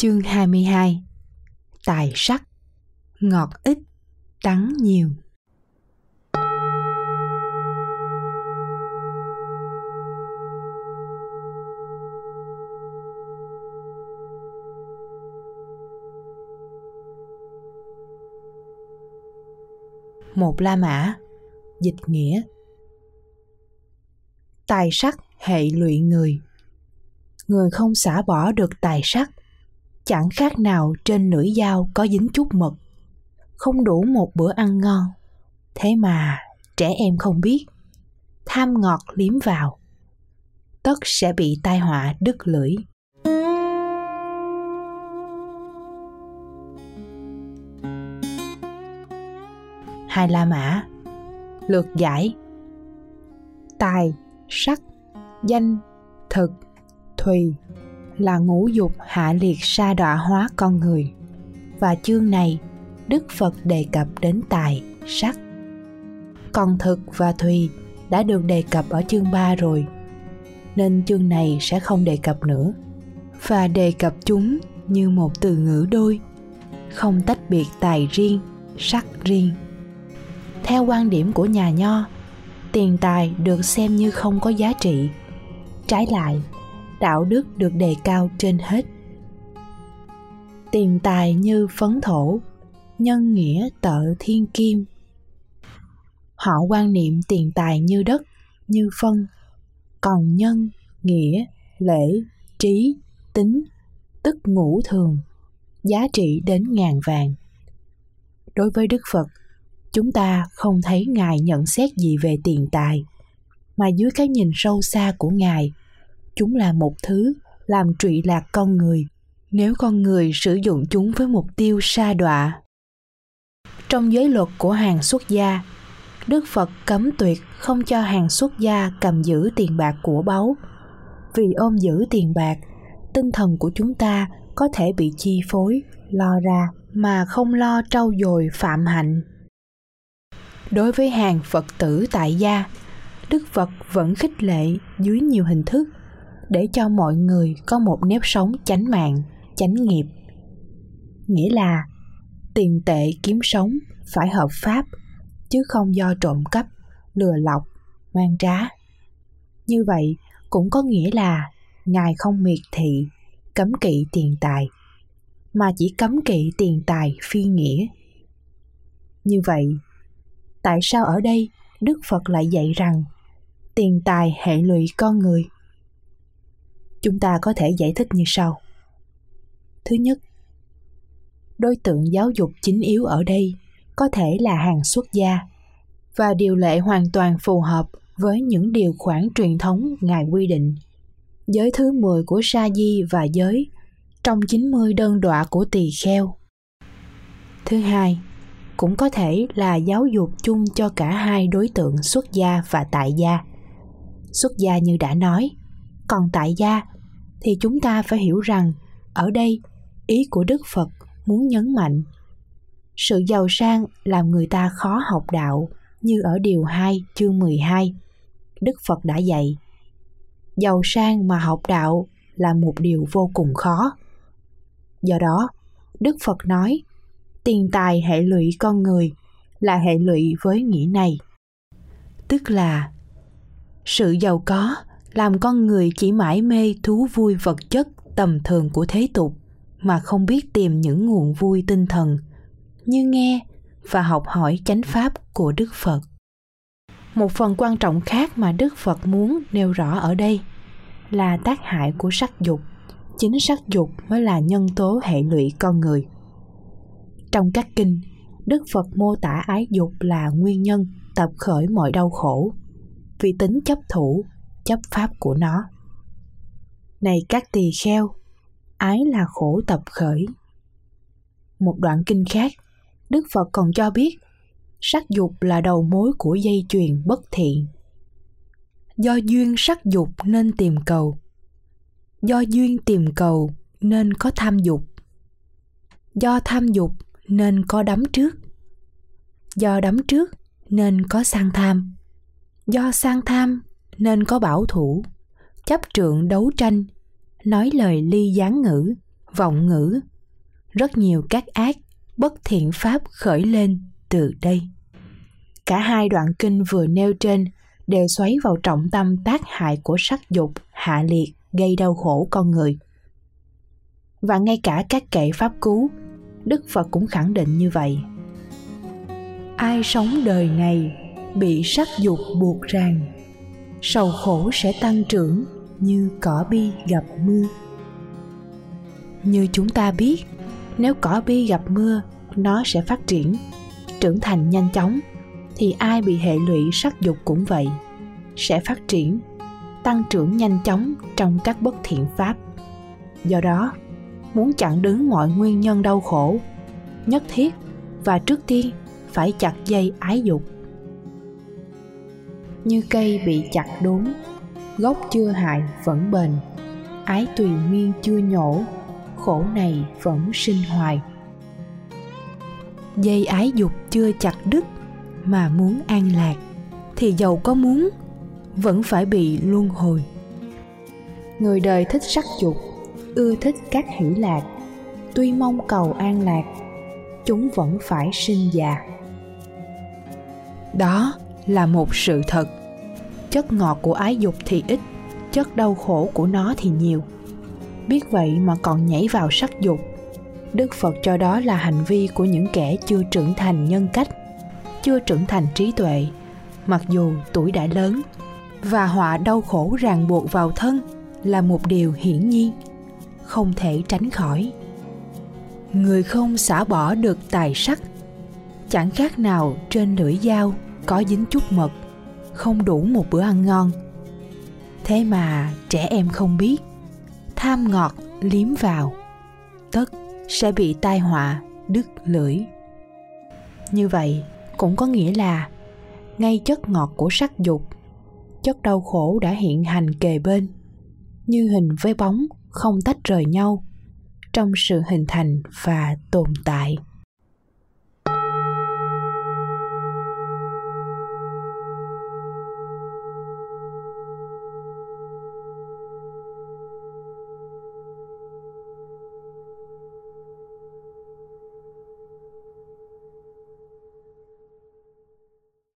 Chương 22 Tài sắc. Ngọt ít, đắng nhiều. Một La Mã. Dịch nghĩa. Tài sắc hệ lụy người. Người không xả bỏ được tài sắc chẳng khác nào trên lưỡi dao có dính chút mật. Không đủ một bữa ăn ngon. Thế mà trẻ em không biết. Tham ngọt liếm vào. Tất sẽ bị tai họa đứt lưỡi. Hai la mã, lượt giải. Tài, sắc, danh, thực, thùy là ngũ dục hạ liệt sa đọa hóa con người. Và chương này, đức phật đề cập đến tài sắc. Còn thực và thùy đã được đề cập ở chương 3 rồi, nên chương này sẽ không đề cập nữa. Và đề cập chúng như một từ ngữ đôi, không tách biệt tài riêng, sắc riêng. Theo quan điểm của nhà nho, tiền tài được xem như không có giá trị. Trái lại đạo đức được đề cao trên hết. Tiền tài như phấn thổ, nhân nghĩa tợ thiên kim. Họ quan niệm tiền tài như đất, như phân, còn nhân, nghĩa, lễ, trí, tính, tức ngũ thường, giá trị đến ngàn vàng. Đối với đức phật, chúng ta không thấy ngài nhận xét gì về tiền tài, mà dưới cái nhìn sâu xa của ngài chúng là một thứ làm trụy lạc con người. Nếu con người sử dụng chúng với mục tiêu sa đọa, trong giới luật của hàng xuất gia, đức phật cấm tuyệt không cho hàng xuất gia cầm giữ tiền bạc của báu. Vì ôm giữ tiền bạc, tinh thần của chúng ta có thể bị chi phối, lo ra mà không lo trau dồi phạm hạnh. Đối với hàng phật tử tại gia, đức phật vẫn khích lệ dưới nhiều hình thức để cho mọi người có một nếp sống chánh mạng, chánh nghiệp. Nghĩa là tiền tệ kiếm sống phải hợp pháp, chứ không do trộm cắp, lừa lọc, mang trá. Như vậy cũng có nghĩa là ngài không miệt thị, cấm kỵ tiền tài, mà chỉ cấm kỵ tiền tài phi nghĩa. Như vậy, tại sao ở đây đức phật lại dạy rằng tiền tài hệ lụy con người? Chúng ta có thể giải thích như sau thứ nhất đối tượng giáo dục chính yếu ở đây có thể là hàng xuất gia và điều lệ hoàn toàn phù hợp với những điều khoản truyền thống Ngài quy định. Giới thứ 10 của Sa Di và giới trong 90 đơn đọa của tỳ kheo. Thứ hai, cũng có thể là giáo dục chung cho cả hai đối tượng xuất gia và tại gia. Xuất gia như đã nói, còn tại gia thì chúng ta phải hiểu rằng ở đây ý của Đức Phật muốn nhấn mạnh sự giàu sang làm người ta khó học đạo như ở điều 2 chương 12. Đức Phật đã dạy giàu sang mà học đạo là một điều vô cùng khó. Do đó, Đức Phật nói tiền tài hệ lụy con người là hệ lụy với nghĩa này. Tức là sự giàu có làm con người chỉ mãi mê thú vui vật chất, tầm thường của thế tục, mà không biết tìm những nguồn vui tinh thần. Như nghe và học hỏi chánh pháp của đức phật. Một phần quan trọng khác mà đức phật muốn nêu rõ ở đây là tác hại của sắc dục. Chính sắc dục mới là nhân tố hệ lụy con người. Trong các kinh, đức phật mô tả ái dục là nguyên nhân tập khởi mọi đau khổ. Vì tính chấp thủ chấp pháp của nó. Này các tỳ kheo, ái là khổ tập khởi. Một đoạn kinh khác, đức phật còn cho biết, sắc dục là đầu mối của dây chuyền bất thiện. Do duyên sắc dục nên tìm cầu. Do duyên tìm cầu nên có tham dục. Do tham dục nên có đắm trước. Do đắm trước nên có sang tham. Do sang tham nên có bảo thủ. Chấp trượng đấu tranh, nói lời ly gián ngữ, vọng ngữ. Rất nhiều các ác, bất thiện pháp khởi lên từ đây. Cả hai đoạn kinh vừa nêu trên đều xoáy vào trọng tâm tác hại của sắc dục, hạ liệt, gây đau khổ con người. Và ngay cả các kệ pháp cứu, đức phật cũng khẳng định như vậy. Ai sống đời này bị sắc dục buộc ràng sầu khổ sẽ tăng trưởng như cỏ bi gặp mưa. Như chúng ta biết, nếu cỏ bi gặp mưa, nó sẽ phát triển, trưởng thành nhanh chóng, thì ai bị hệ lụy sắc dục cũng vậy. Sẽ phát triển, tăng trưởng nhanh chóng trong các bất thiện pháp. Do đó, muốn chặn đứng mọi nguyên nhân đau khổ, nhất thiết và trước tiên phải chặt dây ái dục như cây bị chặt đốn, gốc chưa hại vẫn bền, ái tùy miên chưa nhổ, khổ này vẫn sinh hoài. Dây ái dục chưa chặt đứt mà muốn an lạc, thì giàu có muốn vẫn phải bị luân hồi. Người đời thích sắc dục, ưa thích các hỷ lạc, tuy mong cầu an lạc, chúng vẫn phải sinh già. Đó là một sự thật chất ngọt của ái dục thì ít, chất đau khổ của nó thì nhiều. Biết vậy mà còn nhảy vào sắc dục. Đức phật cho đó là hành vi của những kẻ chưa trưởng thành nhân cách, chưa trưởng thành trí tuệ, mặc dù tuổi đã lớn, và họa đau khổ ràng buộc vào thân là một điều hiển nhiên, không thể tránh khỏi. Người không xả bỏ được tài sắc, chẳng khác nào trên lưỡi dao có dính chút mật không đủ một bữa ăn ngon. Thế mà trẻ em không biết, tham ngọt liếm vào, tất sẽ bị tai họa đứt lưỡi. Như vậy cũng có nghĩa là ngay chất ngọt của sắc dục, chất đau khổ đã hiện hành kề bên, như hình với bóng không tách rời nhau trong sự hình thành và tồn tại.